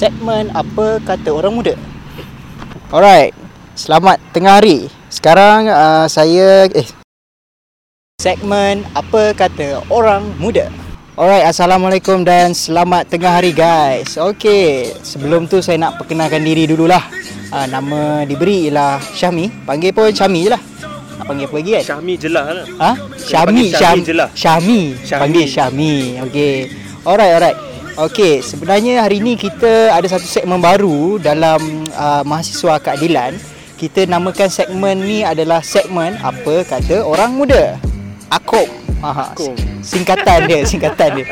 Segmen apa kata orang muda. Alright, selamat tengah hari. Sekarang uh, saya eh segmen apa kata orang muda. Alright, Assalamualaikum dan selamat tengah hari guys. Okey, sebelum tu saya nak perkenalkan diri dululah. Uh, nama diberi ialah Syahmi. Panggil pun Syahmi je lah. Nak panggil apa lagi kan? Syahmi jelas lah. Ha? Syahmi, Syahmi Syahmi, je lah. Syahmi. Syahmi. Panggil Syahmi. Okey. Alright, alright. Okey, sebenarnya hari ni kita ada satu segmen baru dalam uh, mahasiswa keadilan. Kita namakan segmen ni adalah segmen apa kata orang muda. Akom. Ha, Akom. Singkatan dia, singkatan dia.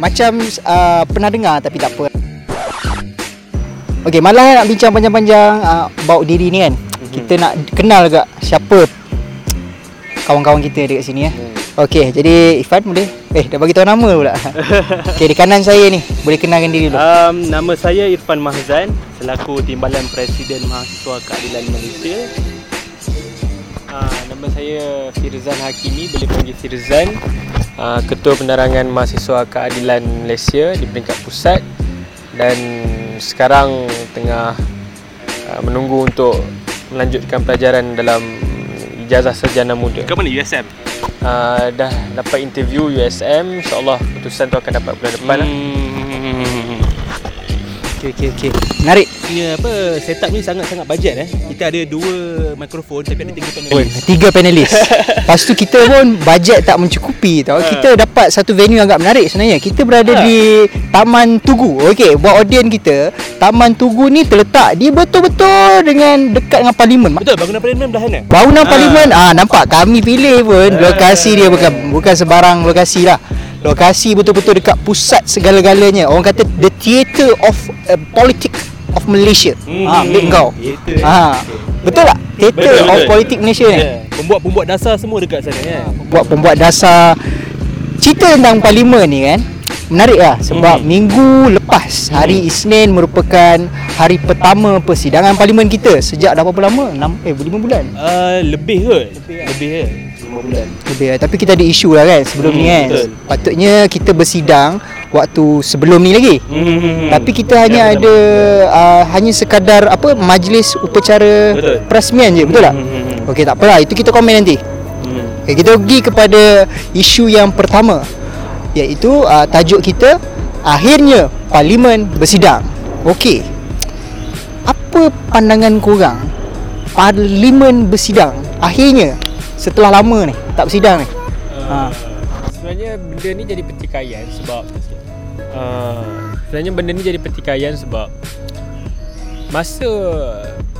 Macam uh, pernah dengar tapi tak apa. Okey, malah nak bincang panjang-panjang uh, about diri ni kan. Kita nak kenal agak siapa kawan-kawan kita dekat sini ya. Okey, jadi Ifan boleh eh dah bagi tahu nama pula. Okey, di kanan saya ni, boleh kenalkan diri dulu. Um, nama saya Irfan Mahzan selaku Timbalan Presiden Mahasiswa Keadilan Malaysia. Uh, nama saya Firzan Hakimi, boleh panggil Firzan. Uh, Ketua Penerangan Mahasiswa Keadilan Malaysia di peringkat pusat dan sekarang tengah uh, menunggu untuk melanjutkan pelajaran dalam ijazah sarjana muda. Kau mana USM? Uh, dah dapat interview USM InsyaAllah keputusan tu akan dapat bulan depan lah Hmm. Okey, okey, okey. Menarik. Punya apa setup ni sangat-sangat bajet eh. Kita ada dua mikrofon tapi ada tiga panel. Pun tiga panelis. Lepas tu kita pun bajet tak mencukupi tau. Kita dapat satu venue agak menarik sebenarnya. Kita berada Ha. di Taman Tugu. Okey, buat audience kita, Taman Tugu ni terletak di betul-betul dengan dekat dengan parlimen. Betul bangunan parlimen belah sana. Bangunan Ah. parlimen ah nampak kami pilih pun lokasi dia bukan bukan sebarang lokasi lah. Lokasi betul-betul dekat pusat segala-galanya. Orang kata the theatre of uh, politics of Malaysia. Hmm. Ha, ambil kau. Ha. Betul tak? Theatre Betul, of betul. politik Malaysia ni. Ya, pembuat-pembuat dasar semua dekat sana ya. Buat pembuat dasar cerita tentang parlimen ni kan. Menarik lah sebab Hmm. minggu lepas hari Isnin merupakan hari pertama persidangan parlimen kita sejak dah berapa lama? 6 eh 5 bulan. Uh, lebih kot. Lebih ya. 5 bulan. Lebih. Tapi kita ada isu lah kan sebelum Hmm, ni kan. betul. Patutnya kita bersidang waktu sebelum ni lagi. Hmm. Tapi kita hanya Ya, ada uh, hanya sekadar apa majlis upacara Betul. perasmian je, betul tak? Hmm, hmm, hmm. Okey, tak apalah. Itu kita komen nanti. Hmm. Okay, kita pergi kepada isu yang pertama iaitu uh, tajuk kita akhirnya parlimen bersidang. Okey. Apa pandangan korang parlimen bersidang akhirnya setelah lama ni tak bersidang ni? Ha. Sebenarnya benda ni jadi pertikaian sebab uh, Sebenarnya benda ni jadi pertikaian sebab Masa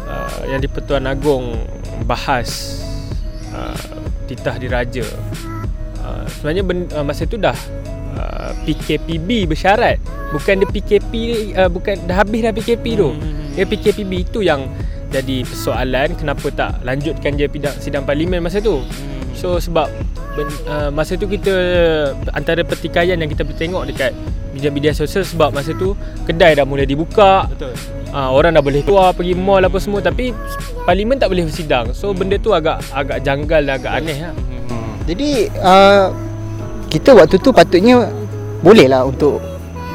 uh, yang di Pertuan Agong bahas uh, titah diraja uh, Sebenarnya ben, uh, masa tu dah uh, PKPB bersyarat Bukan dia PKP uh, bukan dah habis dah PKP tu Dia PKPB itu yang jadi persoalan kenapa tak lanjutkan je sidang, sidang parlimen masa tu So sebab ben, uh, masa tu kita antara pertikaian yang kita boleh tengok dekat media-media sosial sebab masa tu kedai dah mulai dibuka Betul. uh, orang dah boleh keluar pergi mall apa semua tapi parlimen tak boleh bersidang so benda tu agak agak janggal dan agak aneh lah Jadi uh, kita waktu tu patutnya boleh lah untuk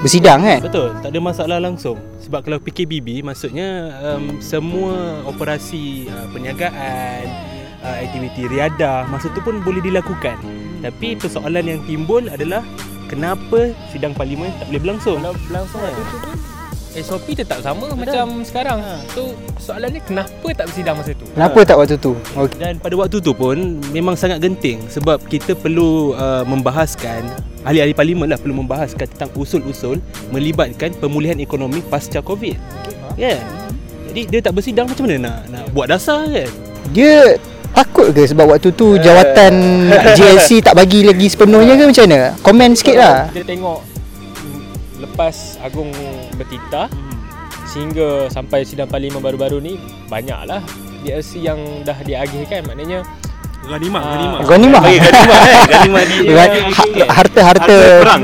bersidang kan? Betul, tak ada masalah langsung. Sebab kalau PKBB maksudnya um, semua operasi uh, perniagaan, uh, aktiviti riadah masa tu pun boleh dilakukan. Tapi persoalan yang timbul adalah kenapa sidang parlimen tak boleh berlangsung? kalau berlangsung Ha. SOP tetap sama Betul. macam sekarang Ha. so soalannya kenapa tak bersidang masa tu Kenapa tak waktu tu? Okay. Dan pada waktu tu pun memang sangat genting sebab kita perlu uh, membahaskan ahli-ahli parlimen lah perlu membahaskan tentang usul-usul melibatkan pemulihan ekonomi pasca Covid. Ya. Yeah. Jadi dia tak bersidang macam mana nak nak buat dasar kan? Dia takut ke sebab waktu tu jawatan JLC tak bagi lagi sepenuhnya ke macam mana? Komen sikit lah. Kita tengok lepas Agung bertitah sehingga sampai sidang parlimen baru-baru ni banyaklah DLC yang dah diagihkan maknanya Ghanimah, Ah. ghanimah. Ghanimah. Bagi Ghanimah eh. Ghanimah di Dengan di- ha- di- harta-harta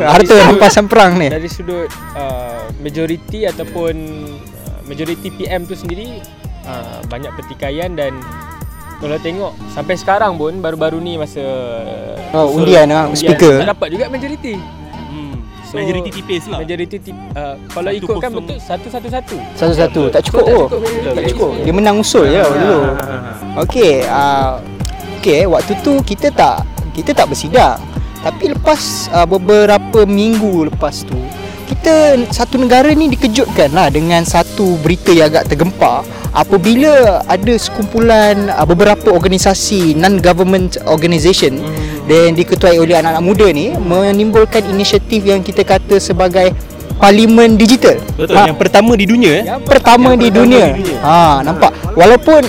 Harta rampasan perang ni. dari sudut uh, majoriti ataupun uh, majoriti PM tu sendiri uh, banyak pertikaian dan kalau tengok sampai sekarang pun baru-baru ni masa Oh, undian ah, speaker. tak dapat juga majoriti. So, Majority tipis lah. Majoriti tip, uh, kalau Satu ikutkan kosong. betul satu-satu-satu. Satu-satu tak cukup tak oh. cukup majoriti. Tak cukup. Dia menang usul je lah dulu. Okey, uh, okey waktu tu kita tak kita tak bersidang. Tapi lepas uh, beberapa minggu lepas tu kita satu negara ni dikejutkan lah dengan satu berita yang agak tergempar apabila ada sekumpulan uh, beberapa organisasi non-government organisation dan diketuai oleh anak-anak muda ni menimbulkan inisiatif yang kita kata sebagai parlimen digital. Betul. Ha, Yang pertama di dunia eh. Yang pertama Yang di pertama dunia. di dunia. Ha, nampak. Walaupun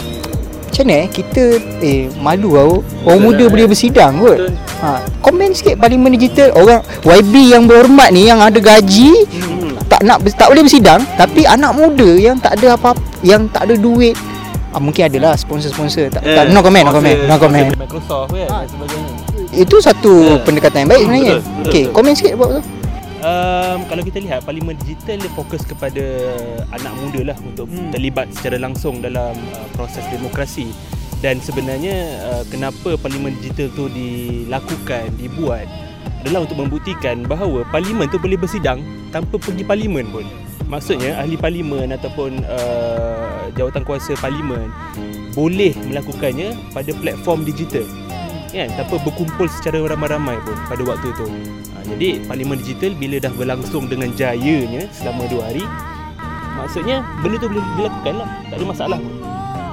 macam mana eh kita eh malu tau orang muda boleh bersidang kot. Betul. Ha, komen sikit parlimen digital orang YB yang berhormat ni yang ada gaji Hmm. tak nak tak boleh bersidang tapi anak muda yang tak ada apa yang tak ada duit ah, mungkin adalah sponsor-sponsor tak, Eh, tak no comment no comment no comment Microsoft kan dan sebagainya. Itu satu Eh. pendekatan yang baik sebenarnya Betul, betul, okey betul. komen sikit buat tu Um, kalau kita lihat parlimen digital dia fokus kepada anak muda lah untuk Hmm. terlibat secara langsung dalam uh, proses demokrasi dan sebenarnya uh, kenapa parlimen digital tu dilakukan dibuat adalah untuk membuktikan bahawa parlimen tu boleh bersidang tanpa pergi parlimen pun maksudnya ahli parlimen ataupun uh, jawatan kuasa parlimen boleh melakukannya pada platform digital kan tanpa berkumpul secara ramai-ramai pun pada waktu tu. Ha, jadi parlimen digital bila dah berlangsung dengan jayanya selama 2 hari maksudnya benda tu boleh dilakukan lah. Tak ada masalah. Pun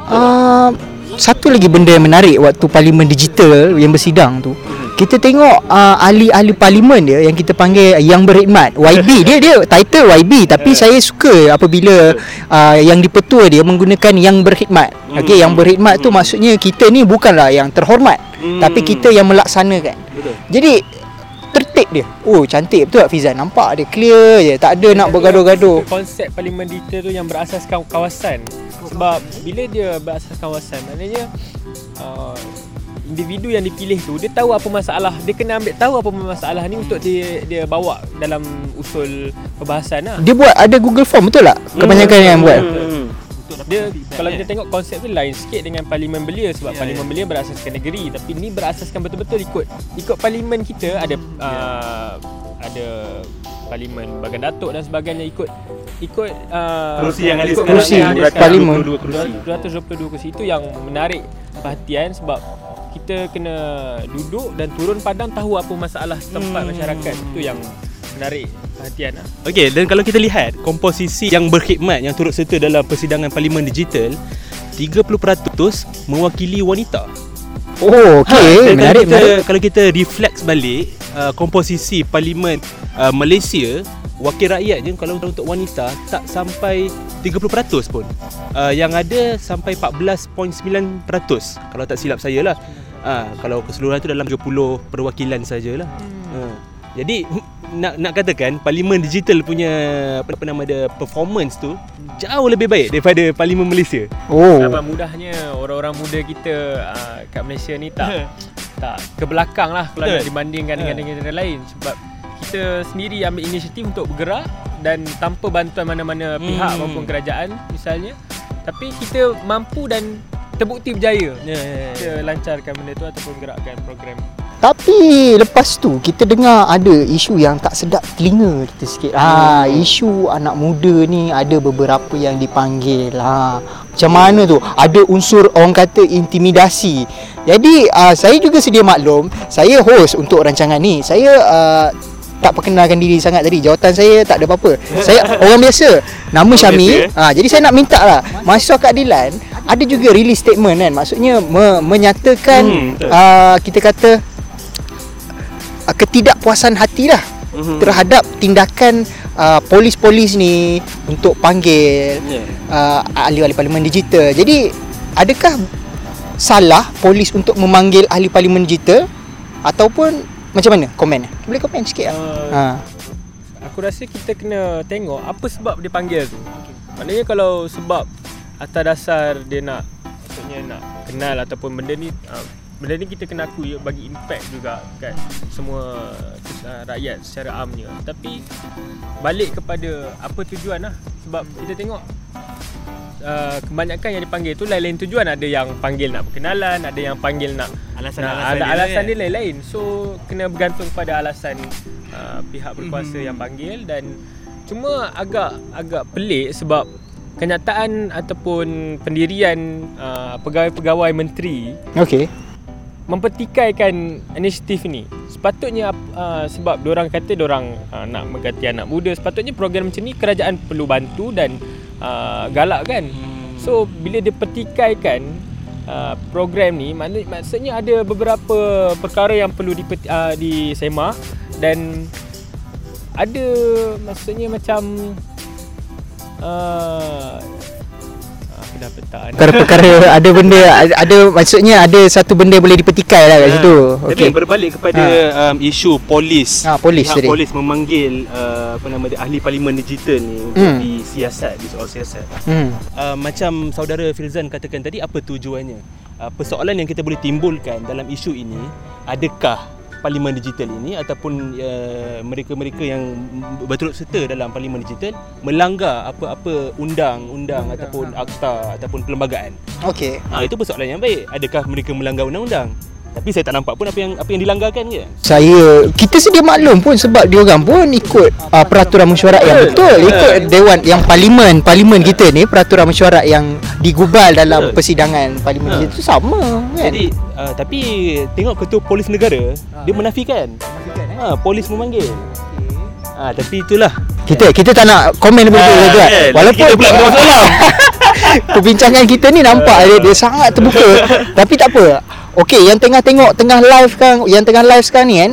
uh, satu lagi benda yang menarik waktu parlimen digital yang bersidang tu. Kita tengok uh, ahli-ahli parlimen dia yang kita panggil yang berkhidmat YB dia dia title YB tapi Eh. saya suka apabila uh, yang dipetua dia menggunakan yang berkhidmat. Hmm. okey yang berkhidmat tu maksudnya kita ni bukanlah yang terhormat Hmm. tapi kita yang melaksanakan. Betul. Jadi tertib dia. Oh cantik betul tak Fizan? Nampak dia clear je. Tak ada nak bergaduh-gaduh. Konsep parlimen digital tu yang berasaskan kawasan. Sebab bila dia berasaskan kawasan, maknanya uh, individu yang dipilih tu dia tahu apa masalah, dia kena ambil tahu apa masalah ni untuk dia dia bawa dalam usul perbahasan lah. dia buat ada Google Form betul tak? Kebanyakan yang buat. Hmm. Dia kalau kita tengok konsep tu lain sikit dengan parlimen belia sebab Ya, parlimen belia berasaskan negeri tapi ni berasaskan betul-betul ikut ikut parlimen kita ada uh, ada parlimen bagan datuk dan sebagainya ikut ikut uh, Kerusi yang ada sekarang kerusi yang ada sekarang. parlimen. 22 kerusi 222 kursi itu yang menarik perhatian sebab kita kena duduk dan turun padang tahu apa masalah setempat Hmm. masyarakat itu yang menarik perhatian lah. Okey, dan kalau kita lihat komposisi yang berkhidmat yang turut serta dalam persidangan parlimen digital 30% mewakili wanita. oh okey Ha, menarik kalau kita menarik kalau kita reflect balik uh, komposisi parlimen uh, Malaysia wakil rakyat je kalau untuk wanita tak sampai 30% pun. Uh, yang ada sampai 14.9% kalau tak silap saya lah. Uh, kalau keseluruhan tu dalam 30 perwakilan sajalah. Uh, jadi nak nak katakan parlimen digital punya apa, apa nama dia performance tu jauh lebih baik daripada parlimen Malaysia. oh Apa mudahnya orang-orang muda kita uh, kat Malaysia ni tak tak ke belakang lah kalau Betul. nak dibandingkan dengan negara lain sebab kita sendiri ambil inisiatif untuk bergerak dan tanpa bantuan mana-mana pihak Hmm. maupun kerajaan misalnya tapi kita mampu dan terbukti berjaya Ya, ya, ya. kita lancarkan benda tu ataupun gerakkan program Tapi lepas tu kita dengar ada isu yang tak sedap telinga kita sikit. Ha, isu anak muda ni ada beberapa yang dipanggil. Ha, macam mana tu? Ada unsur orang kata intimidasi. Jadi uh, saya juga sedia maklum, saya host untuk rancangan ni. Saya uh, tak perkenalkan diri sangat tadi. Jawatan saya tak ada apa-apa. Saya orang biasa. Nama Orang Syami. biasa, eh? Ha, jadi saya nak minta lah Mahasiswa keadilan Ada juga release statement kan Maksudnya me- menyatakan Hmm, uh, Kita kata uh, Ketidakpuasan hati lah Mhm. Terhadap tindakan uh, Polis-polis ni Untuk panggil Ya. uh, Ahli-ahli parlimen digital Jadi Adakah salah polis untuk memanggil ahli parlimen digital ataupun macam mana komen boleh komen sikit lah. Uh, ha Aku rasa kita kena tengok apa sebab dia panggil tu. Maknanya kalau sebab atas dasar dia nak maksudnya nak kenal ataupun benda ni uh, benda ni kita kena akui bagi impact juga kat semua uh, rakyat secara amnya. Tapi balik kepada apa tujuan lah. Sebab kita tengok Uh, kebanyakan yang dipanggil tu lain-lain tujuan. Ada yang panggil nak berkenalan ada yang panggil nak Alasan-alasan nak, ada dia alasan dia lain-lain. So kena bergantung pada alasan uh, pihak berkuasa yang panggil. Dan cuma agak agak pelik sebab kenyataan ataupun pendirian uh, pegawai-pegawai menteri okey mempertikaikan inisiatif ni. Sepatutnya uh, sebab orang kata orang uh, nak mengganti anak muda, sepatutnya program macam ni kerajaan perlu bantu dan uh, galakkan. So bila dia pertikaikan uh, program ni mak- maksudnya ada beberapa perkara yang perlu dipeti, uh, disemak dan ada maksudnya macam uh, dah petak ni. perkara-perkara ada benda ada maksudnya ada satu benda boleh dipetikai lah kat situ Tapi okey berbalik kepada um, isu polis. Ha, polis tadi. polis memanggil uh, apa nama dia ahli parlimen digital ni untuk Hmm. disiasat, di soal siasat. hmm Uh, macam saudara Filzan katakan tadi apa tujuannya? Uh, persoalan yang kita boleh timbulkan dalam isu ini adakah parlimen digital ini ataupun uh, mereka-mereka yang berturut serta dalam parlimen digital melanggar apa-apa undang-undang ataupun akta ataupun perlembagaan. okey Ha, itu persoalan yang baik. Adakah mereka melanggar undang-undang? Tapi saya tak nampak pun apa yang apa yang dilanggarkan ke? saya kita sedia maklum pun sebab dia orang pun ikut uh, peraturan mesyuarat yang betul. ikut dewan yang parlimen parlimen kita ni peraturan mesyuarat yang digubal dalam Betul. persidangan parlimen kita tu sama kan? Jadi uh, tapi tengok ketua polis negara dia menafikan. Ha, polis memanggil. Ha, tapi itulah. Kita kita tak nak komen lebih lanjut tu kan walaupun Kita pula masalah. perbincangan kita ni nampak dia, dia sangat terbuka. Tapi tak apa okey yang tengah tengok tengah live kan yang tengah live sekarang ni kan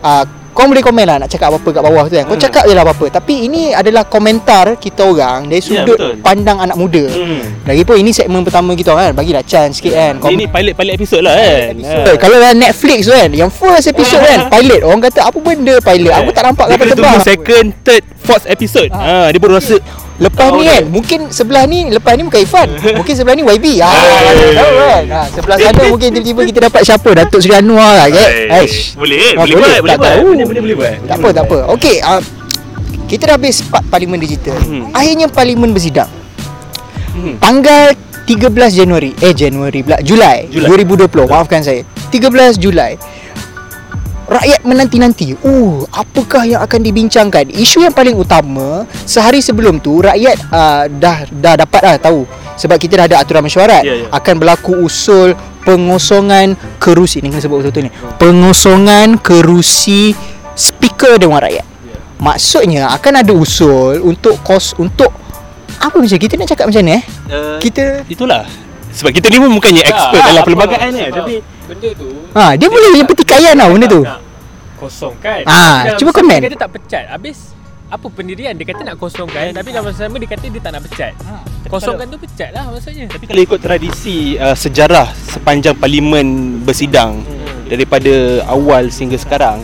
uh, kau boleh komen lah nak cakap apa-apa kat bawah tu kan Kau Hmm. cakap je lah apa-apa Tapi ini adalah komentar kita orang Dari Ya, sudut betul. pandang anak muda Hmm. Lagipun ini segmen pertama kita kan Bagilah chance sikit kan Ini pilot pilot episod lah kan. episode. Kalau dalam Netflix tu kan Yang first episode kan Pilot Orang kata apa benda pilot Aku tak nampak kapal terbang tunggu second, third, fourth episode. Ha, dia baru rasa Lepas ni Oh, kan. Mungkin sebelah ni Lepas ni bukan Irfan Mungkin sebelah ni YB ah, Tahu kan. Ha, Sebelah sana mungkin tiba-tiba kita dapat siapa? Datuk Seri Anwar lah kan Aish. Boleh, Ah, boleh, boleh. buat. Boleh, boleh, boleh buat. Tak apa tak apa. Okey uh, Kita dah habis part parlimen digital. Hmm. Akhirnya parlimen bersidang. Hmm. Tanggal 13 Januari Eh Januari pula Julai, Julai. 2020 Maafkan saya. 13 Julai Rakyat menanti-nanti. Uh, apakah yang akan dibincangkan? Isu yang paling utama Sehari sebelum tu Rakyat uh, dah dah dapat lah tahu. Sebab kita dah ada aturan mesyuarat. Ya, ya. Akan berlaku usul Pengosongan kerusi. Ni kena sebut betul-betul ni. Pengosongan kerusi Speaker Dewan Rakyat. Maksudnya akan ada usul Untuk kos Untuk Apa macam kita nak cakap macam ni eh? Uh, Kita itulah. Sebab kita ni pun bukannya expert Tak, dalam perlembagaan ni, tapi benda tu ha, Dia boleh jadi pertikaian tau benda tu nak kosongkan. Ah, Dalam cuba komen. Dia kata tak pecat. Habis apa pendirian dia kata nak kosongkan tapi dalam masa sama dia kata dia tak nak pecat. Kosongkan tu pecat lah maksudnya. tapi kalau ikut tradisi uh, sejarah sepanjang parlimen bersidang Hmm. daripada awal sehingga sekarang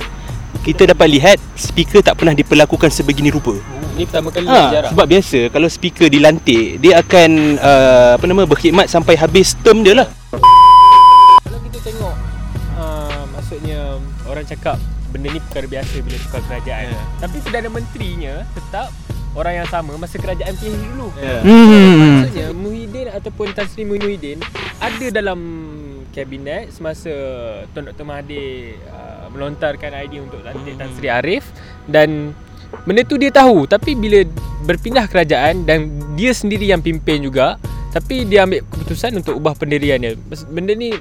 kita dapat lihat speaker tak pernah diperlakukan sebegini rupa. Ni pertama kali Ha, sejarah. sebab biasa kalau speaker dilantik dia akan uh, apa nama berkhidmat sampai habis term dia lah. Kalau kita tengok uh, maksudnya orang cakap benda ni perkara biasa bila tukar kerajaan. Ya. Tapi Perdana Menterinya tetap orang yang sama masa kerajaan PH dulu. Yeah. Hmm Maksudnya Muhyiddin ataupun Tan Sri Muhyiddin ada dalam kabinet semasa Tun Dr Mahathir uh, melontarkan idea untuk lantik Tan Sri Arif dan benda tu dia tahu tapi bila berpindah kerajaan dan dia sendiri yang pimpin juga tapi dia ambil keputusan untuk ubah pendirian dia. Mas- Benda ni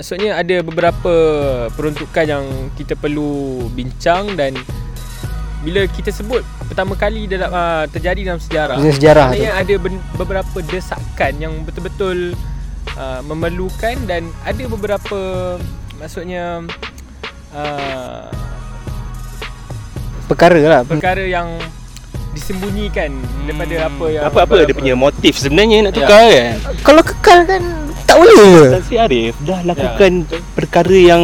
maksudnya ada beberapa peruntukan yang kita perlu bincang dan bila kita sebut pertama kali dalam uh, terjadi dalam sejarah Dalam sejarah tu. ada ben, beberapa desakan yang betul-betul uh, memerlukan dan ada beberapa maksudnya uh, Perkara lah perkara yang disembunyikan daripada apa yang Apa-apa dia punya motif sebenarnya nak tukar kan. Kalau kekal kan tak boleh ke? Tan Sri Arif dah lakukan perkara yang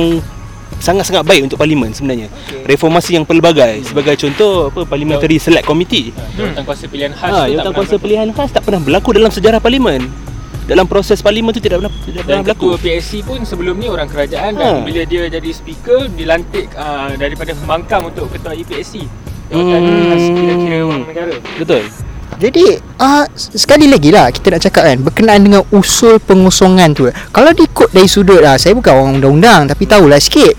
sangat-sangat baik untuk parlimen sebenarnya. Reformasi yang pelbagai sebagai contoh apa Parliamentary Select Committee. Jawatan kuasa pilihan khas Ha, tu jawatan tak kuasa pilihan khas tak pernah berlaku dalam sejarah parlimen. Dalam proses parlimen tu tidak pernah tidak dan pernah berlaku. ketua PSC pun sebelum ni orang kerajaan Ha. dan bila dia jadi speaker dilantik uh, daripada pembangkang untuk ketua IPSC jawatan Hmm. khas kira-kira orang negara Betul. Jadi uh, sekali lagi lah kita nak cakap kan berkenaan dengan usul pengosongan tu. Kalau diikut dari sudut lah, saya bukan orang undang-undang tapi tahulah sikit.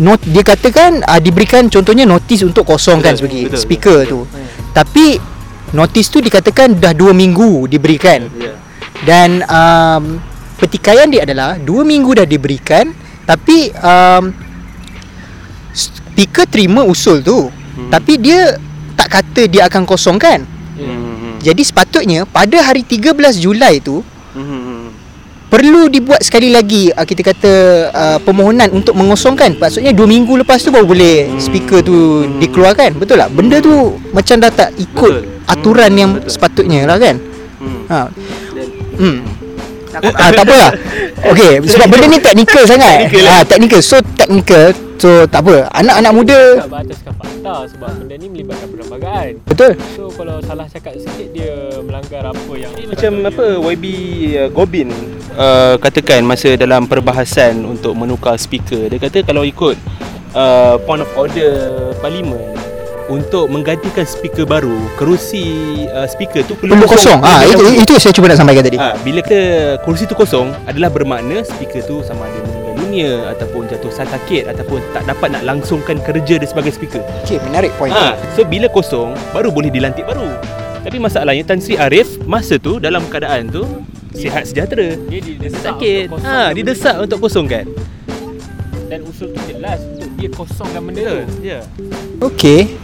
Not, dia katakan uh, diberikan contohnya notis untuk kosongkan Betul, sebagai betul, speaker betul, tu. Tapi notis tu dikatakan dah 2 minggu diberikan. Ya. Dan um, pertikaian dia adalah 2 minggu dah diberikan tapi um, speaker terima usul tu. Hmm. Tapi dia tak kata dia akan kosongkan. Hmm. Jadi sepatutnya pada hari 13 Julai tu Hmm. perlu dibuat sekali lagi uh, kita kata uh, permohonan untuk mengosongkan. Maksudnya 2 minggu lepas tu baru boleh speaker tu dikeluarkan. Betul tak? Benda tu macam dah tak ikut Betul. aturan Hmm, yang betul. sepatutnya lah kan. Hmm. Ha. Hmm. Ah, tak apalah. Okey, sebab benda ni teknikal sangat. Teknikal, Ah, teknikal. So teknikal. So tak apa. Anak-anak muda tak berataskan fakta sebab benda ni melibatkan perlembagaan betul. so kalau salah cakap sikit dia melanggar apa yang Macam apa YB uh, Gobin uh, katakan masa dalam perbahasan untuk menukar speaker dia kata kalau ikut uh, point of order parlimen untuk menggantikan speaker baru kerusi uh, speaker tu perlu, Perlu kosong. Ah, itu itu saya cuba nak sampaikan tadi. Ha, bila ke kerusi tu kosong adalah bermakna speaker tu sama ada dunia ataupun jatuh sakit ataupun tak dapat nak langsungkan kerja dia sebagai speaker. Okey, menarik point. Ha, so bila kosong baru boleh dilantik baru. Tapi masalahnya Tan Sri Arif masa tu dalam keadaan tu sihat sejahtera. dia didesak Sakit. untuk Ha, kosongkan didesak untuk kosongkan. dan usul tu jelas untuk dia kosongkan benda tu Ya. Okey.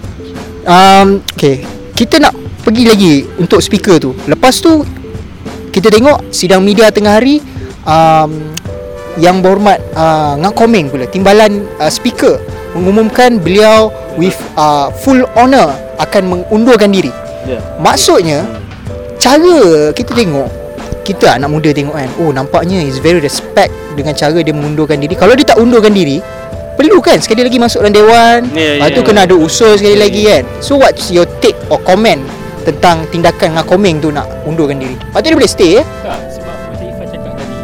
Um, okay. Kita nak pergi lagi untuk speaker tu. Lepas tu kita tengok sidang media tengah hari um, yang berhormat uh, Ngah Komeng pula timbalan uh, speaker mengumumkan beliau with uh, full honor akan mengundurkan diri. Ya. Maksudnya cara kita tengok kita anak muda tengok kan oh nampaknya is very respect dengan cara dia mengundurkan diri kalau dia tak undurkan diri perlu kan sekali lagi masuk dalam dewan Ya, lepas ya, tu ya. kena ada usul sekali Ya, lagi ya. kan so what's your take or comment tentang tindakan Ngah Komeng tu nak undurkan diri lepas tu dia boleh stay eh tak sebab macam Ifah cakap tadi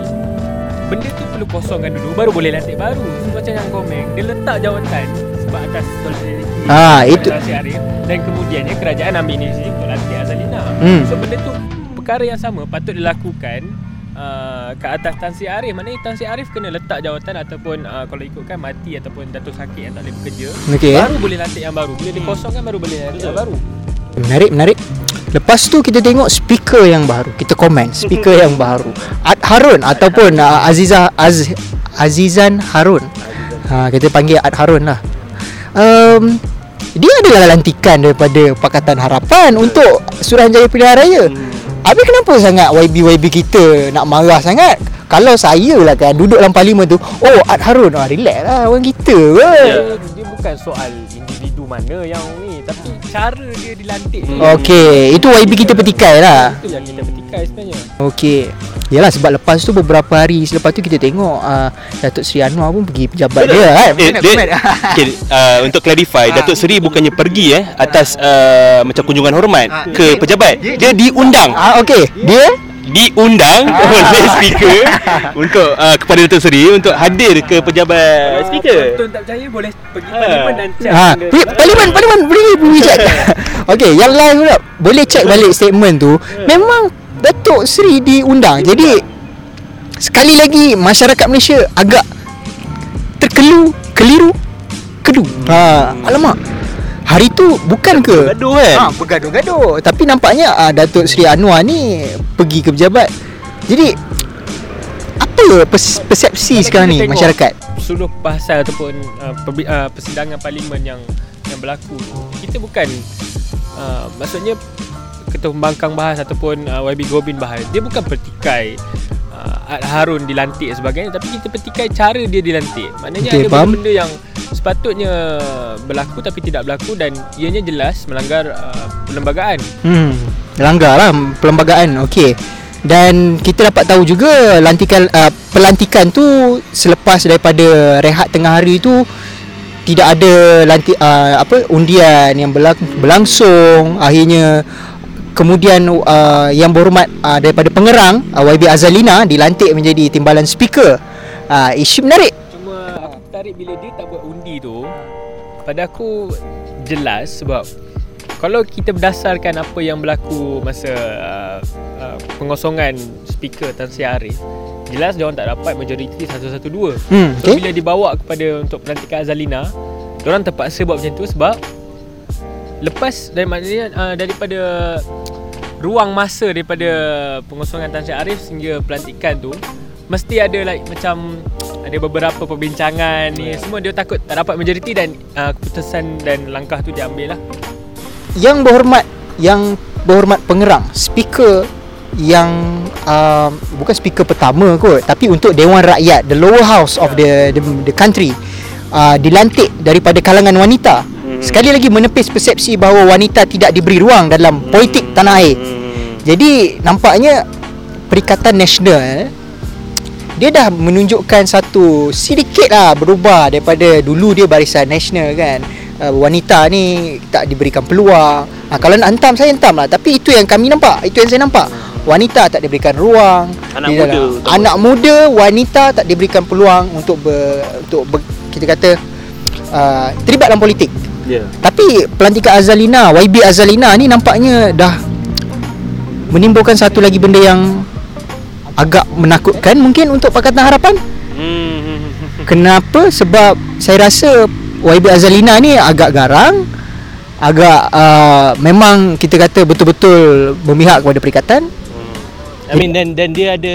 benda tu kosongkan dulu baru boleh lantik. Baru so, macam yang komen dia letak jawatan sebab atas solidariti Ah, itu- Arif. Dan kemudiannya kerajaan ambil inisiatif untuk lantik Azalina. Hmm. so benda tu perkara yang sama patut dilakukan uh, ke atas Tan Sri Arif. Maknanya Tan Sri Arif kena letak jawatan ataupun uh, kalau ikutkan mati ataupun jatuh sakit yang tak boleh bekerja. Okey. baru boleh lantik yang baru. Bila dikosongkan baru boleh lantik yang baru. Menarik, menarik. Lepas tu kita tengok speaker yang baru. Kita komen speaker yang baru. Ad Harun ataupun uh, Aziza Az Azizan Harun. Ha, kita panggil Ad Harun lah. Um, dia adalah lantikan daripada Pakatan Harapan untuk Suruhanjaya Pilihan Raya. Habis kenapa sangat YB-YB kita nak marah sangat? Kalau saya lah kan duduk dalam parlimen tu, oh Ad Harun, ah, relax lah orang kita. Yeah. dia, bukan soal individu mana yang cara dia dilantik tu Okey, itu YB kita petikai lah. itu yang kita petikai sebenarnya Okey. Yalah sebab lepas tu beberapa hari selepas tu kita tengok uh, Datuk Seri Anwar pun pergi pejabat dia kan. Eh, dia, okay, uh, untuk clarify Datuk Seri bukannya pergi eh atas uh, macam kunjungan hormat Ah, ke dia- pejabat. Dia diundang. Ah okey. Dia diundang oleh speaker untuk uh, kepada Datuk Seri untuk hadir ke pejabat speaker. Tuan tak percaya boleh pergi Ha. parlimen dan check ha, pergi- parlimen parlimen beri beri check. okey, yang lain pula boleh check balik statement tu. Memang Datuk Seri diundang. Jadi sekali lagi masyarakat Malaysia agak terkelu, keliru, kedu. Ha, alamak. Hari tu bukan ke Gaduh kan? Ha, bergaduh-gaduh. Tapi nampaknya uh, Datuk Seri Anwar ni pergi ke pejabat. Jadi apa pers- persepsi Kalau sekarang ni tengok masyarakat? Seluruh bahasan ataupun uh, uh, persidangan parlimen yang yang berlaku tu, kita bukan uh, maksudnya ketua pembangkang bahas ataupun uh, YB Gobin bahas dia bukan pertikai uh, Ad Harun dilantik dan sebagainya tapi kita pertikai cara dia dilantik maknanya Okey, ada faham. benda-benda yang sepatutnya berlaku tapi tidak berlaku dan ianya jelas melanggar uh, perlembagaan Hmm, langgar lah perlembagaan. Okey. dan kita dapat tahu juga lantikan uh, pelantikan tu selepas daripada rehat tengah hari tu tidak ada lanti uh, apa undian yang berlangsung akhirnya kemudian uh, yang berhormat uh, daripada pengerang uh, YB Azalina dilantik menjadi timbalan speaker. Uh, isu menarik. Cuma aku tertarik bila dia tak buat undi tu. Pada aku jelas sebab Kalau kita berdasarkan apa yang berlaku masa uh, uh, pengosongan speaker Tan Sri Arif Jelas dia orang tak dapat majoriti 112 hmm, So okay. bila dibawa kepada untuk pelantikan Azalina Diorang terpaksa buat macam tu sebab Lepas dari maknanya uh, daripada ruang masa daripada pengosongan Tan Sri Arif sehingga pelantikan tu mesti ada like macam ada beberapa perbincangan ni. Semua dia takut tak dapat majoriti dan uh, keputusan dan langkah tu diambil lah. yang berhormat yang berhormat pengerang speaker yang uh, bukan speaker pertama kot tapi untuk dewan rakyat the lower house of the the, the country uh, dilantik daripada kalangan wanita sekali lagi menepis persepsi bahawa wanita tidak diberi ruang dalam politik tanah air. Jadi nampaknya Perikatan Nasional dia dah menunjukkan satu sedikit lah berubah daripada dulu dia barisan nasional kan. Uh, wanita ni tak diberikan peluang. Uh, kalau nak hentam saya hentam lah. Tapi itu yang kami nampak. Itu yang saya nampak. Wanita tak diberikan ruang. Anak muda dalam- anak muda wanita tak diberikan peluang untuk ber, untuk ber, kita kata uh, terlibat dalam politik Ya tapi pelantikan Azalina YB Azalina ni nampaknya dah menimbulkan satu lagi benda yang agak menakutkan mungkin untuk Pakatan Harapan Hmm. Kenapa? Sebab saya rasa YB Azalina ni agak garang Agak uh, Memang kita kata betul-betul Memihak kepada perikatan I mean dan dan dia ada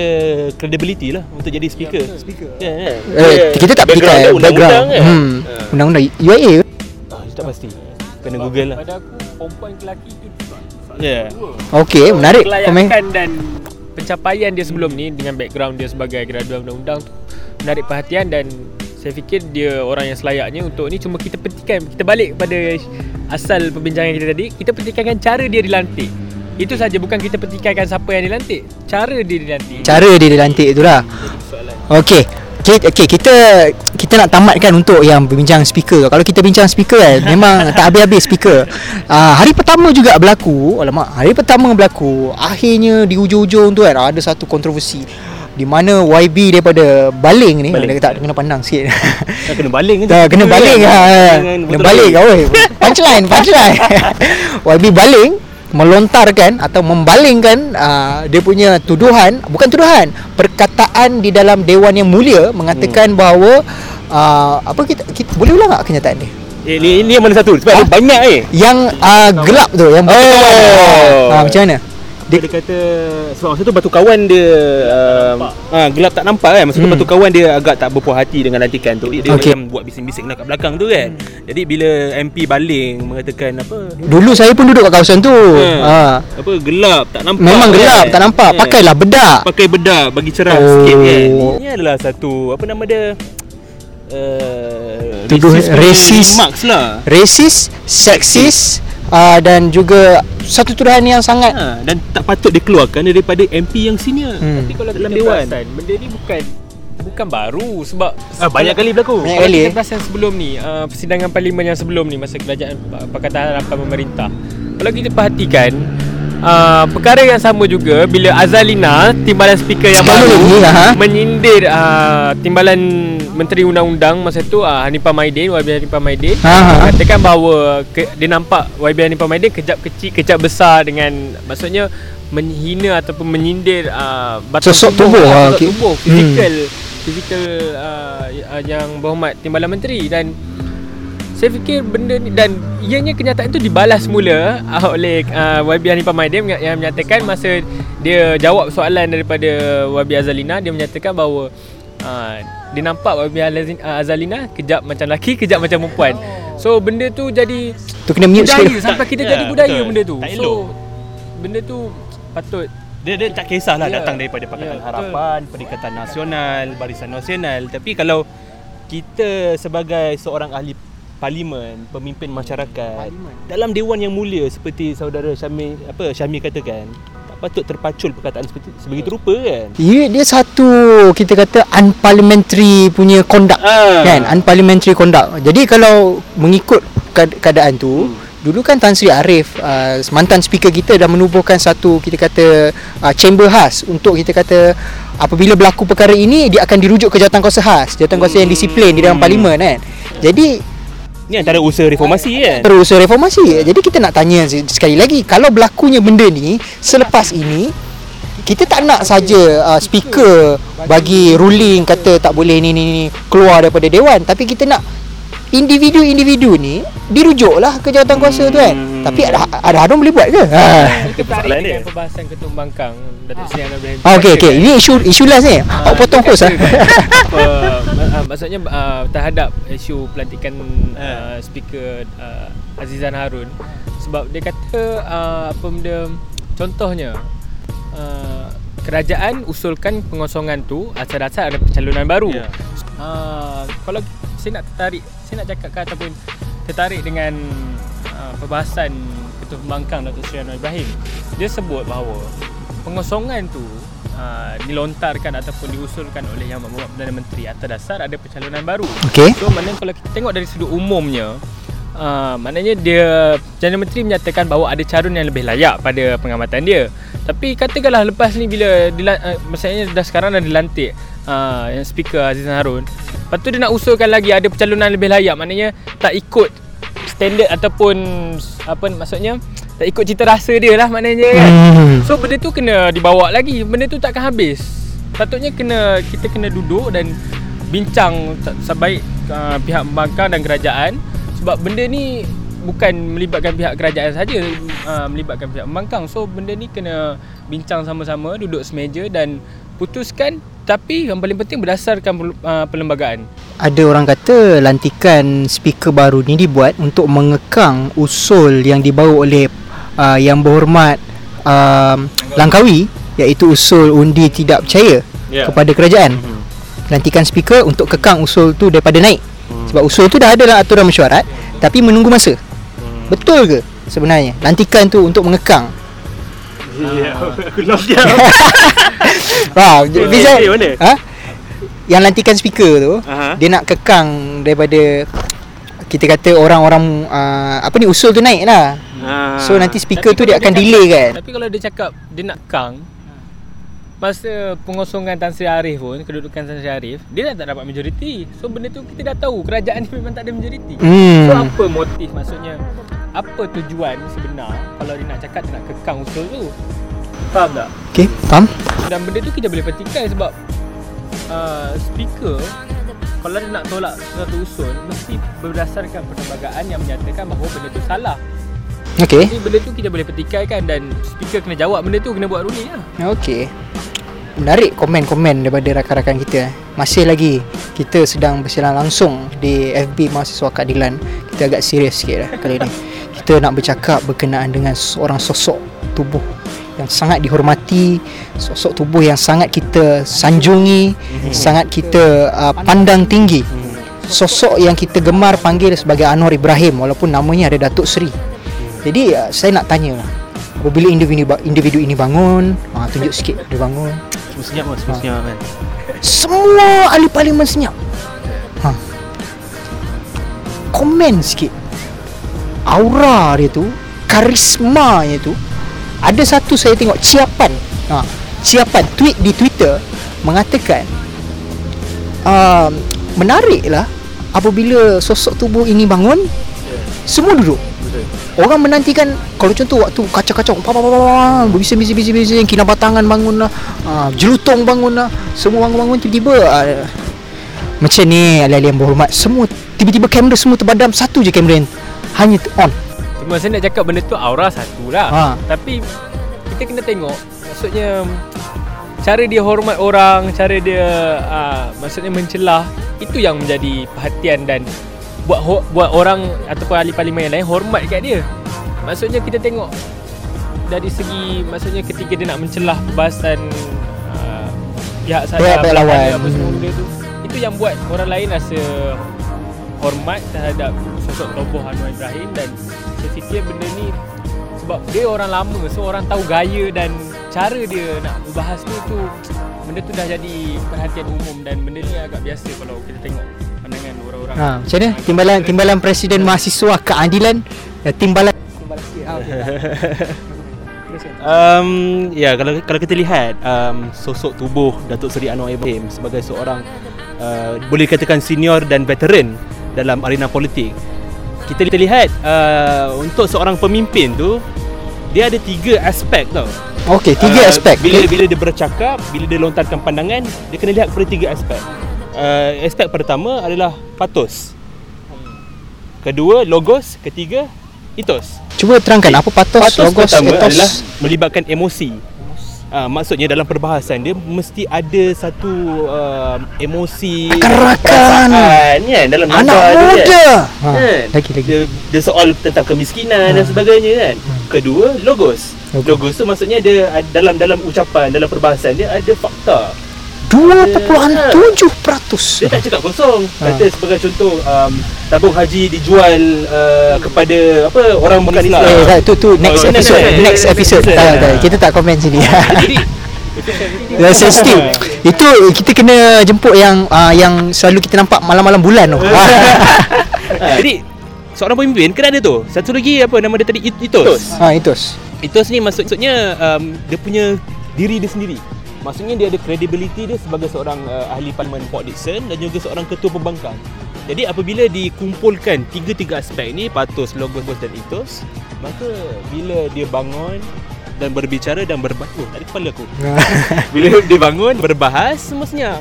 credibility lah untuk jadi speaker. speaker. Ya, ya. eh, Kita tak background perikatan dia undang-undang kan. hmm, Undang-undang UIA tak pasti. Kena Google lah. Pada aku perempuan ke lelaki tu Ya. Okey menarik komen. Kelayakan dan pencapaian dia sebelum ni dengan background dia sebagai graduan undang-undang tu menarik perhatian dan saya fikir dia orang yang selayaknya untuk ni cuma kita petikan kita balik kepada asal perbincangan kita tadi kita petikankan cara dia dilantik itu saja bukan kita petikankan siapa yang dilantik cara dia dilantik Cara dia dilantik itulah Okey Okay, kita kita nak tamatkan untuk yang berbincang speaker. Kalau kita bincang speaker kan, memang tak habis-habis speaker. Uh, hari pertama juga berlaku, alamak, hari pertama berlaku, akhirnya di hujung-hujung tu kan ada satu kontroversi di mana YB daripada baling ni, Baling. tak kena pandang sikit. Dah kena baling kan? Dah kena baling ha. Jangan Kena betul baling oi. Punchline, punchline. YB baling melontarkan atau membalingkan uh, dia punya tuduhan, bukan tuduhan, perkataan di dalam dewan yang mulia mengatakan hmm. bahawa uh, apa kita, kita boleh ulang tak kenyataan ni? Eh, ni, ni yang mana satu? Sebab Ha? banyak eh. Yang uh, gelap tu, yang kawan. Oh. Ah, macam mana? Dia, dia kata sebab masa tu batu kawan dia um, ha, gelap tak nampak kan masa tu Hmm. batu kawan dia agak tak berpuas hati dengan lantikan tu dia Okey. macam buat bising-bising lah kat belakang tu kan jadi bila MP baling mengatakan apa Dulu saya pun duduk kat kawasan tu. Hmm. Ha. apa gelap tak nampak Memang gelap, kan? tak nampak. Kan? Pakailah bedak. pakai bedak bagi cerah Oh. sikit kan ini adalah satu apa nama dia uh, Tuduh racist. marks lah Racist, seksis uh, dan juga satu tuduhan yang sangat ha, dan tak patut dikeluarkan daripada MP yang senior. Hmm. tapi kalau dalam dewan. benda ni bukan bukan baru sebab ah, banyak kali berlaku. Banyak Kalau kali, kita perasan sebelum ni uh, Persidangan parlimen yang sebelum ni Masa kerajaan Pakatan Harapan Pemerintah. Kalau kita perhatikan uh, Perkara yang sama juga Bila Azalina Timbalan speaker yang baru? Menyindir uh, Timbalan Menteri Undang-Undang Masa tu uh, Hanifah Maidin YB Hanifah Maidin Ha, ha. Katakan bahawa ke, Dia nampak YB Hanifah Maidin Kejap kecil Kejap besar Dengan Maksudnya Menghina ataupun menyindir uh, Batang Sosok tubuh, uh, ah, Sosok okey. tubuh Hmm. Fizikal Fizikal uh, uh, Yang berhormat Timbalan Menteri Dan saya fikir benda ni dan ianya kenyataan tu dibalas mula uh, oleh uh, YB Hanifah Maidin yang- yang menyatakan masa dia jawab soalan daripada YB Azalina dia menyatakan bahawa uh, dia nampak YB Azalina kejap macam lelaki kejap macam perempuan. So benda tu jadi tu kena mute budaya sikit. sampai kita Ya, jadi budaya betul. benda tu. Tak So elok. benda tu patut Dia, dia tak kisahlah Ya. datang daripada Pakatan Ya, Harapan, Perikatan Nasional, Barisan Nasional. Tapi kalau kita sebagai seorang ahli parlimen, pemimpin masyarakat Parlimen. dalam dewan yang mulia seperti saudara Syamil apa Syamil katakan, tak patut terpacul perkataan seperti sebegitu rupa kan. Ya, dia satu kita kata unparliamentary punya conduct Ah. kan unparliamentary conduct. Jadi kalau mengikut kead- keadaan tu Hmm. Dulu kan Tan Sri Arif uh, mantan speaker kita dah menubuhkan satu kita kata uh, chamber khas untuk kita kata apabila berlaku perkara ini dia akan dirujuk ke jawatankuasa khas, jawatankuasa yang disiplin di dalam Hmm. parlimen kan. Jadi Ni antara usaha reformasi kan. terus reformasi. Jadi kita nak tanya se- sekali lagi kalau berlakunya benda ni selepas ini kita tak nak saja uh, speaker bagi ruling kata tak boleh ni ni ni keluar daripada dewan tapi kita nak individu-individu ni dirujuklah ke jawatankuasa tu kan. Hmm. Tapi ada ada Harun boleh buat ke? Ha. Kita tarik dia. dengan perbahasan Ketua Bangkang Datuk Seri Anwar Ibrahim. Ah, okey okey. Ini isu isu last ni. Awak potong host ah. uh, maksudnya uh, terhadap isu pelantikan uh, speaker uh, Azizan Harun sebab dia kata uh, apa benda contohnya uh, kerajaan usulkan pengosongan tu asal-asal ada pencalonan baru. Ya. Uh, kalau saya nak tertarik, saya nak cakap ke ataupun tertarik dengan uh, perbahasan Ketua Pembangkang Datuk Seri Anwar Ibrahim. Dia sebut bahawa pengosongan tu uh, dilontarkan ataupun diusulkan oleh Yang Berhormat Perdana Menteri atas dasar ada pencalonan baru. Okey. So maknanya kalau kita tengok dari sudut umumnya uh, maknanya dia Perdana Menteri menyatakan bahawa ada calon yang lebih layak pada pengamatan dia. Tapi katakanlah lepas ni bila dila, uh, maksudnya dah sekarang dah dilantik uh, yang speaker Azizan Harun. Lepas tu dia nak usulkan lagi ada pencalonan lebih layak. Maknanya tak ikut standard ataupun apa maksudnya tak ikut cita rasa dia lah maknanya kan. Hmm. So benda tu kena dibawa lagi. Benda tu takkan habis. Patutnya kena kita kena duduk dan bincang sebaik uh, pihak pembangkang dan kerajaan. Sebab benda ni bukan melibatkan pihak kerajaan saja uh, melibatkan pihak pembangkang so benda ni kena bincang sama-sama duduk semeja dan putuskan tapi yang paling penting berdasarkan uh, perlembagaan Ada orang kata lantikan speaker baru ni dibuat untuk mengekang usul yang dibawa oleh uh, yang berhormat um, Langkawi iaitu usul undi tidak percaya Ya. kepada kerajaan. Mhm. Lantikan speaker untuk kekang usul tu daripada naik. Hmm. Sebab usul tu dah ada dalam aturan mesyuarat tapi menunggu masa. Hmm. Betul ke sebenarnya lantikan tu untuk mengekang? Ya, aku lost dia. Okey, bisa mana? ha? Yang lantikan speaker tu Aha. dia nak kekang daripada kita kata orang-orang uh, apa ni usul tu naik lah. Ah. So nanti speaker Tapi tu dia kalau akan cakap- delay kan. Tapi kalau dia cakap dia nak kang Masa pengosongan Tan Sri Arif pun Kedudukan Tan Sri Arif Dia dah tak dapat majoriti So benda tu kita dah tahu Kerajaan ni memang tak ada majoriti Hmm. So apa motif maksudnya Apa tujuan sebenar Kalau dia nak cakap dia nak kekang usul tu Faham tak? Okay, faham? Dan benda tu kita boleh petikai sebab uh, Speaker Kalau dia nak tolak sesuatu usul Mesti berdasarkan perlembagaan yang menyatakan bahawa benda tu salah Okay. Jadi benda tu kita boleh petikaikan dan speaker kena jawab benda tu kena buat ruling lah. Okay. Menarik komen-komen daripada rakan-rakan kita. Masih lagi kita sedang bersiaran langsung di FB Mahasiswa Keadilan. Kita agak serius sikit lah kali ni. Kita nak bercakap berkenaan dengan seorang sosok tubuh yang sangat dihormati, sosok tubuh yang sangat kita sanjungi, sangat kita uh, pandang tinggi. Sosok yang kita gemar panggil sebagai Anwar Ibrahim walaupun namanya ada Datuk Seri. Jadi uh, saya nak tanya apabila individu individu ini bangun, ah tunjuk sikit dia bangun. Semua senyap mas, semua senyap kan. Semua ahli parlimen senyap. Ha. Komen sikit. Aura dia tu, karismanya tu. Ada satu saya tengok ciapan. Ha, ciapan tweet di Twitter mengatakan um, menariklah apabila sosok tubuh ini bangun semua duduk. Orang menantikan kalau contoh waktu kacau-kacau pa pa pa pa, pa bising bising bising bising kinabatangan bangun lah uh, jelutong bangun lah semua bangun-bangun tiba-tiba uh, macam ni alih-alih yang berhormat semua tiba-tiba kamera semua terbadam satu je kamera yang hanya on Cuma saya nak cakap benda tu aura satu lah. Ha. Tapi kita kena tengok maksudnya cara dia hormat orang, cara dia uh, maksudnya mencelah itu yang menjadi perhatian dan buat ho- buat orang ataupun ahli parlimen yang lain hormat kat dia. Maksudnya kita tengok dari segi maksudnya ketika dia nak mencelah perbahasan uh, pihak saya Pihak-pihak lawan. apa semua Hmm. benda tu itu yang buat orang lain rasa hormat terhadap sosok tokoh Anwar Ibrahim dan saya fikir benda ni sebab dia orang lama so orang tahu gaya dan cara dia nak berbahas tu tu benda tu dah jadi perhatian umum dan benda ni agak biasa kalau kita tengok. Ha, macam mana? Timbalan timbalan Presiden Mahasiswa Keadilan eh, timbalan timbalan sikit. Ha, okey. Teruskan. Um, ya kalau kalau kita lihat um, sosok tubuh Datuk Seri Anwar Ibrahim sebagai seorang uh, boleh dikatakan senior dan veteran dalam arena politik. Kita kita lihat uh, untuk seorang pemimpin tu dia ada tiga aspek tau. Okey, tiga Uh, aspek. Bila bila dia bercakap, bila dia lontarkan pandangan, dia kena lihat kepada tiga aspek. Uh, aspek pertama adalah patos. Kedua logos, ketiga etos. Cuba terangkan apa patos, Patos logos, pertama etos. adalah melibatkan emosi. Uh, maksudnya dalam perbahasan dia mesti ada satu uh, emosi perasaan, kan dalam Anak gambar dia, muda. kan? Ha, Kan? lagi lagi. Dia, dia soal tentang kemiskinan dan sebagainya kan. Kedua logos. Logos. Logos tu maksudnya dia dalam dalam ucapan dalam perbahasan dia ada fakta. 2.7%. Dia tak cakap kosong. Ha. Kata sebagai contoh um, tabung haji dijual uh, kepada apa orang bukan Islam. Eh, tak, tu tu next Oh, episode, next next episode. episode. Tak, tak, kita tak komen sini. Jadi sensitif. Itu kita kena jemput yang uh, yang selalu kita nampak malam-malam bulan tu. Ha, jadi seorang pemimpin kena ada tu. Satu lagi apa nama dia tadi It- etos. ha, itu. Etos ni maksud- maksudnya um, dia punya diri dia sendiri. Maksudnya dia ada credibility dia sebagai seorang uh, ahli parlimen Port Dickson dan juga seorang ketua pembangkang. Jadi apabila dikumpulkan tiga-tiga aspek ni patos, logos dan etos, maka bila dia bangun dan berbicara dan berbahas, oh, tak ada kepala aku. Bila dia bangun berbahas semestinya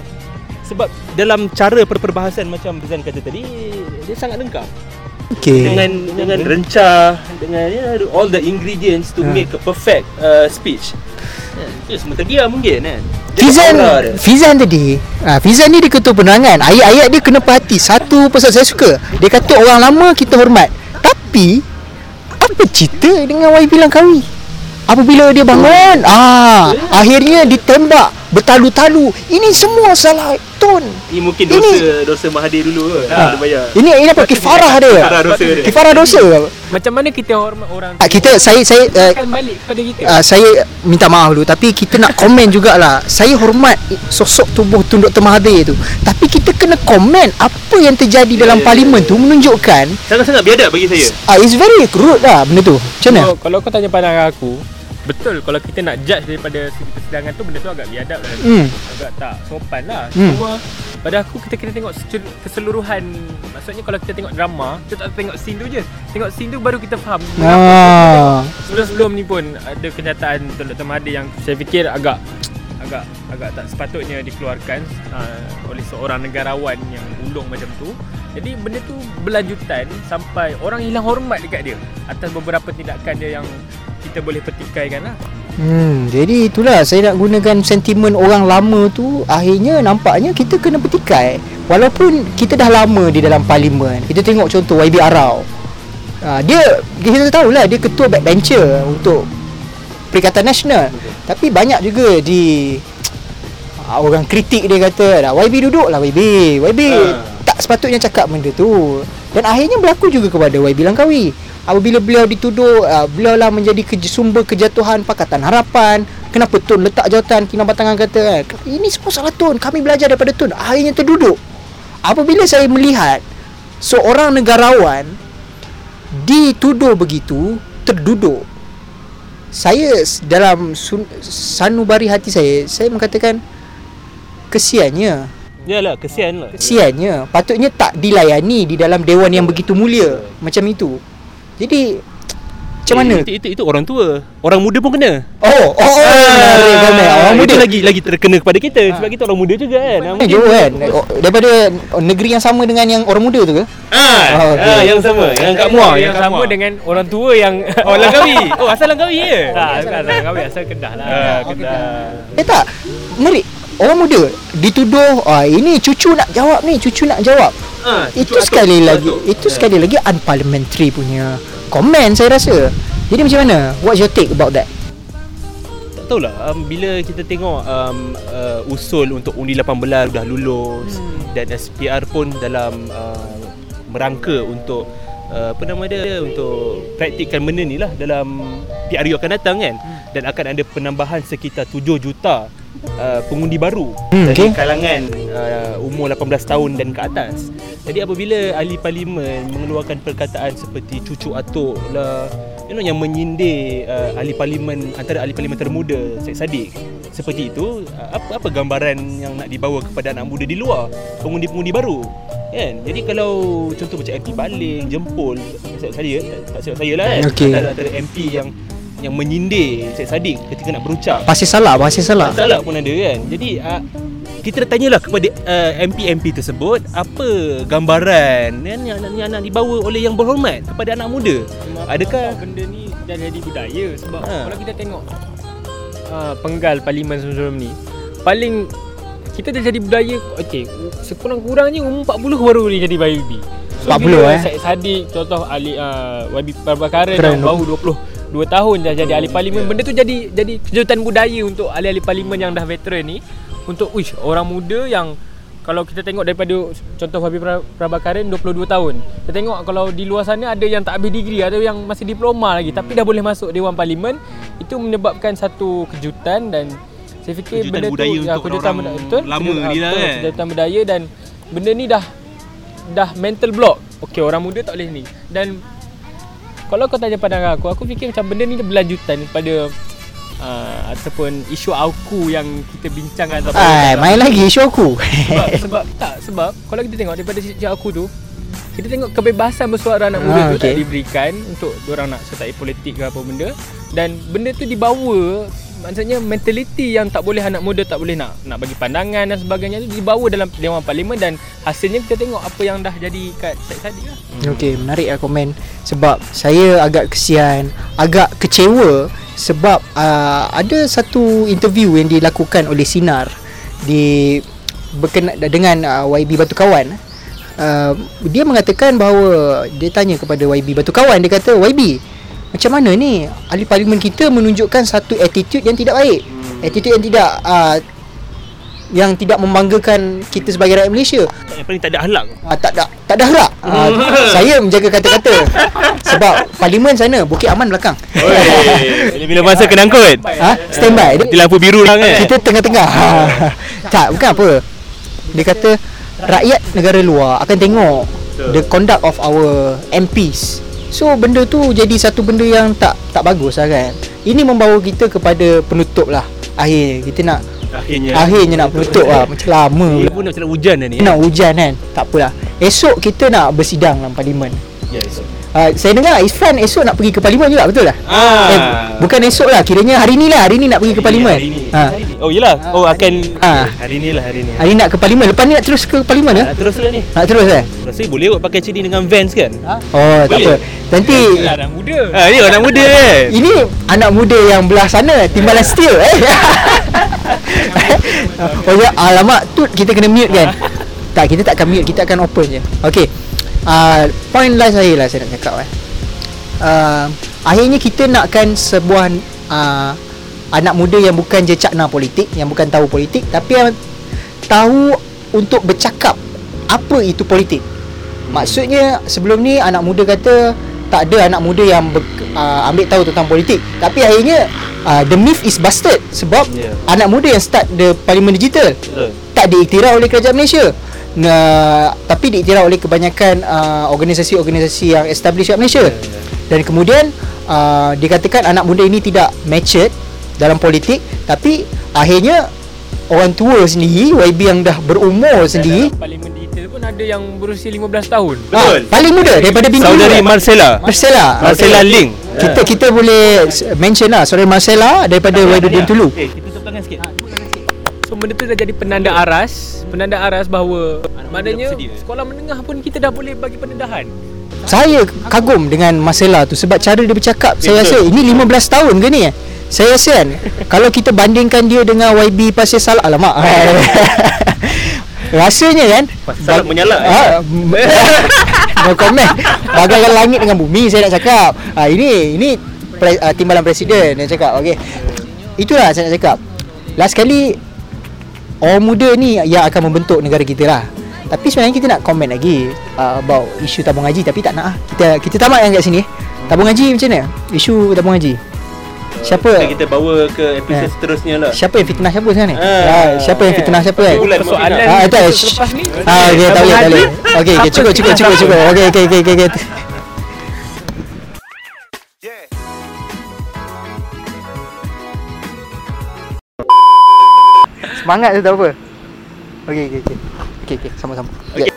sebab dalam cara perperbahasan macam Rizan kata tadi dia sangat lengkap Okey. dengan dengan rencah dengan you know, all the ingredients to Ha. make a perfect uh, speech. Itu semua terdiam mungkin kan. Dia Fizan dia. Fizan tadi ha, Fizan ni dia ketua penerangan Ayat-ayat dia kena perhati Satu pasal saya suka Dia kata orang lama kita hormat Tapi Apa cerita dengan YB Langkawi Apabila dia bangun ah Akhirnya ditembak Bertalu-talu Ini semua salah Tun Ini mungkin Ini- dosa dosa Mahathir dulu ke. Ha. Dia bayar. Ini ini apa kifarah dia Kifarah dosa dia. Kifarah dosa Macam mana kita hormat orang Ah, kita saya saya uh, akan balik kepada kita. uh, saya minta maaf dulu tapi kita nak komen jugalah. Saya hormat sosok tubuh Tun Dr Mahathir tu. Tapi kita kena komen apa yang terjadi dalam ya, parlimen ya. tu menunjukkan Sangat-sangat biadab bagi saya. uh, it's very rude lah benda tu. Macam mana? Kalau, kalau kau tanya pandangan aku, betul kalau kita nak judge daripada segi persidangan tu benda tu agak biadab lah. Hmm. Agak tak sopan lah. Hmm. Cuma pada aku kita kena tengok keseluruhan. Maksudnya kalau kita tengok drama, kita tak tengok scene tu je. Tengok scene tu baru kita faham. Ah. Sebelum-sebelum ni pun ada kenyataan Tun Dr Mahathir yang saya fikir agak agak agak tak sepatutnya dikeluarkan uh, oleh seorang negarawan yang ulung macam tu. Jadi benda tu berlanjutan sampai orang hilang hormat dekat dia atas beberapa tindakan dia yang kita boleh petikaikan lah. Hmm, jadi itulah saya nak gunakan sentimen orang lama tu akhirnya nampaknya kita kena petikai. Walaupun kita dah lama di dalam parlimen. Kita tengok contoh YB Arau. Ha, dia kita tahulah dia ketua backbencher untuk Perikatan Nasional. Tapi banyak juga di ha, orang kritik dia kata YB duduk lah YB. YB Ha. tak sepatutnya cakap benda tu. Dan akhirnya berlaku juga kepada YB Langkawi. Apabila beliau dituduh uh, beliau lah menjadi ke- sumber kejatuhan Pakatan Harapan. Kenapa Tun letak jawatan Kinabatangan Tangan kata kan, ini semua salah Tun. Kami belajar daripada Tun. Akhirnya terduduk. Apabila saya melihat seorang negarawan dituduh begitu terduduk saya dalam sun, sanubari hati saya saya mengatakan kesiannya. Yalah, kesian lah. kesiannya. Patutnya tak dilayani di dalam dewan yang begitu mulia. Macam itu. Jadi macam mana Itu, itu, itu orang tua. Orang muda pun kena. oh oh, oh menarik komen orang muda Itu lagi lagi terkena kepada kita sebab kita orang muda juga kan. Ha, jauh kan Oh, daripada negeri yang sama dengan yang orang muda tu ke Ah, Oh, okey. ah, yang sama, yang kat Muar, yang kat sama Muar. dengan orang tua yang Oh, Langkawi. Oh, asal Langkawi ya? tak, bukan asal kami asal Kedah lah. Ah, Kedah. Eh tak Menarik Orang muda Dituduh ah, Ini cucu nak jawab ni Cucu nak jawab Ah, Itu sekali atuk, lagi atuk. Itu sekali lagi Unparliamentary punya Komen saya rasa. Jadi macam mana? What's your take about that? Tak tahulah um, bila kita tengok um, uh, usul untuk undi 18 dah lulus hmm. dan SPR pun dalam uh, merangka untuk uh, apa nama dia untuk praktikkan benda ni lah dalam PRU akan datang kan? Dan akan ada penambahan sekitar 7 juta uh, pengundi baru Hmm, dari okey. kalangan uh, umur 18 tahun dan ke atas. Jadi apabila ahli parlimen mengeluarkan perkataan seperti cucu atuk lah you know yang menyindir uh, ahli parlimen antara ahli parlimen termuda Syed Saddiq seperti itu uh, apa apa gambaran yang nak dibawa kepada anak muda di luar pengundi-pengundi baru kan jadi kalau contoh macam MP Baling Jempol tak silap saya tak, tak silap saya lah kan Okey. antara, antara MP yang yang menyindir Syed Saddiq ketika nak berucap Pasal salah, pasal salah. Salah pun ada kan Jadi uh, kita dah tanyalah kepada uh, MP-MP tersebut Apa gambaran yang, yang, yang, yang nak dibawa oleh yang berhormat kepada anak muda Adakah Sebab benda ni dah jadi budaya sebab Ha. kalau kita tengok uh, penggal parlimen sebelum ni paling kita dah jadi budaya okey sekurang-kurangnya umur 40 baru ni jadi YB. 40 bila eh. Syed Saddiq contoh ahli uh, YB tu. baru 20 2 tahun dah jadi ahli parlimen benda tu jadi jadi kejutan budaya untuk ahli-ahli parlimen yang dah veteran ni untuk uish orang muda yang kalau kita tengok daripada contoh Habib Pra- Prabhakaran 22 tahun. Kita tengok kalau di luar sana ada yang tak habis degree ada yang masih diploma lagi tapi dah boleh masuk dewan parlimen itu menyebabkan satu kejutan dan saya fikir Kejutan benda budaya tu ya, untuk kejutan orang-orang budaya betul lama Kejutan- ni lah betul, kan. kejutan budaya dan benda ni dah dah mental block. Okey orang muda tak boleh ni. Dan kalau kau tanya pandangan aku, aku fikir macam benda ni dia berlanjutan pada uh, ataupun isu aku yang kita bincangkan ataupun Ai, main lagi isu aku. sebab, sebab tak sebab kalau kita tengok daripada sisi aku tu kita tengok kebebasan bersuara anak muda Ah, tu tak okey. diberikan untuk orang nak sertai politik ke apa benda dan benda tu dibawa maksudnya mentaliti yang tak boleh anak muda tak boleh nak nak bagi pandangan dan sebagainya tu dibawa dalam dewan parlimen dan hasilnya kita tengok apa yang dah jadi kat Saddiq lah. Okey, menarik lah komen sebab saya agak kesian, agak kecewa sebab uh, ada satu interview yang dilakukan oleh Sinar di berkena, dengan uh, YB Batu Kawan. Uh, dia mengatakan bahawa dia tanya kepada YB Batu Kawan dia kata YB macam mana ni ahli parlimen kita menunjukkan satu attitude yang tidak baik. Attitude yang tidak uh, yang tidak membanggakan kita sebagai rakyat Malaysia. yang paling tak ada halak Ah, tak ada tak ada harap. Ah, saya menjaga kata-kata. Sebab parlimen sana Bukit Aman belakang. Bila masa kena angkut ha? Standby. Di Dia, lampu biru lah kan kita tengah-tengah. tak, bukan apa. Dia kata rakyat negara luar akan tengok the conduct of our MPs. So benda tu jadi satu benda yang tak tak bagus lah kan. Ini membawa kita kepada penutup lah. Akhir kita nak Akhirnya. akhirnya nak penutup lah. Macam lama pula. pun nak hujan dah ni Nak hujan kan? Tak apalah. Esok kita nak bersidang dalam parlimen. Yes uh, Saya dengar Isfan esok nak pergi ke parlimen juga betul tak? Ah. Eh, bukan esok lah Kiranya hari ni lah Hari ni nak pergi ke parlimen Hari ni. ha. Oh yelah Oh akan Ah. Hari ni lah hari ni Hari ni nak ke parlimen Lepas ni nak terus ke parlimen ke? Nak terus lah ni Nak terus eh? Rasa boleh kot pakai CD dengan Vans kan Oh tak apa Boleh. Nanti Lah anak muda. Ah, ni anak muda kan Ini anak muda yang belah sana Timbalan steel eh Oh ya alamak tu kita kena mute kan Tak kita tak akan mute Kita akan open je Okay uh, Point last saya lah saya nak cakap eh uh, Akhirnya kita nakkan sebuah uh, Anak muda yang bukan je cakna politik Yang bukan tahu politik Tapi yang tahu untuk bercakap Apa itu politik Maksudnya sebelum ni anak muda kata tak ada anak muda yang ber, uh, ambil tahu tentang politik. Tapi akhirnya uh, the myth is busted sebab Yeah. anak muda yang start the parlimen digital Betul tak diiktiraf oleh kerajaan Malaysia. Nah, tapi diiktiraf oleh kebanyakan uh, organisasi-organisasi yang established kat Malaysia. Dan kemudian uh, dikatakan anak muda ini tidak matured dalam politik tapi akhirnya orang tua sendiri YB yang dah berumur sendiri Dalam parlimen digital pun ada yang berusia 15 tahun. Betul. Ah, paling muda daripada Bintulu. Saudari Marcella Marcella. Marcella Okay. Ling Kita kita boleh mention lah saudari Marcella daripada YB Bintulu. Eh kita tutup tangan sikit So benda tu dah jadi penanda aras, penanda aras bahawa maknanya bersedia. sekolah menengah pun kita dah boleh bagi pendedahan. Saya kagum dengan Marcella tu sebab cara dia bercakap. Saya rasa ini 15 tahun ke ni? Saya rasa kan kalau kita bandingkan dia dengan YB Pasir Salak alamak. Rasanya kan Pasir Salak menyalak, eh? Ah, no comment. Bagaikan langit dengan bumi saya nak cakap. Ah ini ini pre, uh, timbalan presiden yang cakap. Okey. Itulah saya nak cakap. Last kali orang muda ni yang akan membentuk negara kita lah. Tapi sebenarnya kita nak komen lagi uh, about isu tabung haji tapi tak nak ah. Kita kita tamat yang kat sini. eh. Tabung haji macam mana? Isu tabung haji. Siapa? Kita, kita bawa ke episod Eh. seterusnya lah. Siapa yang fitnah siapa sekarang ni? Ah. Ah, siapa yang fitnah siapa kan? Persoalan Ah, itu selepas ni Ah, okey, tak boleh, tak boleh. Okey, okey, cukup, cukup, cukup, cukup. Okey, okey, okey, okey, Semangat tu tak apa. Okey, okey, okey. Okey, okey, sama-sama. Okey.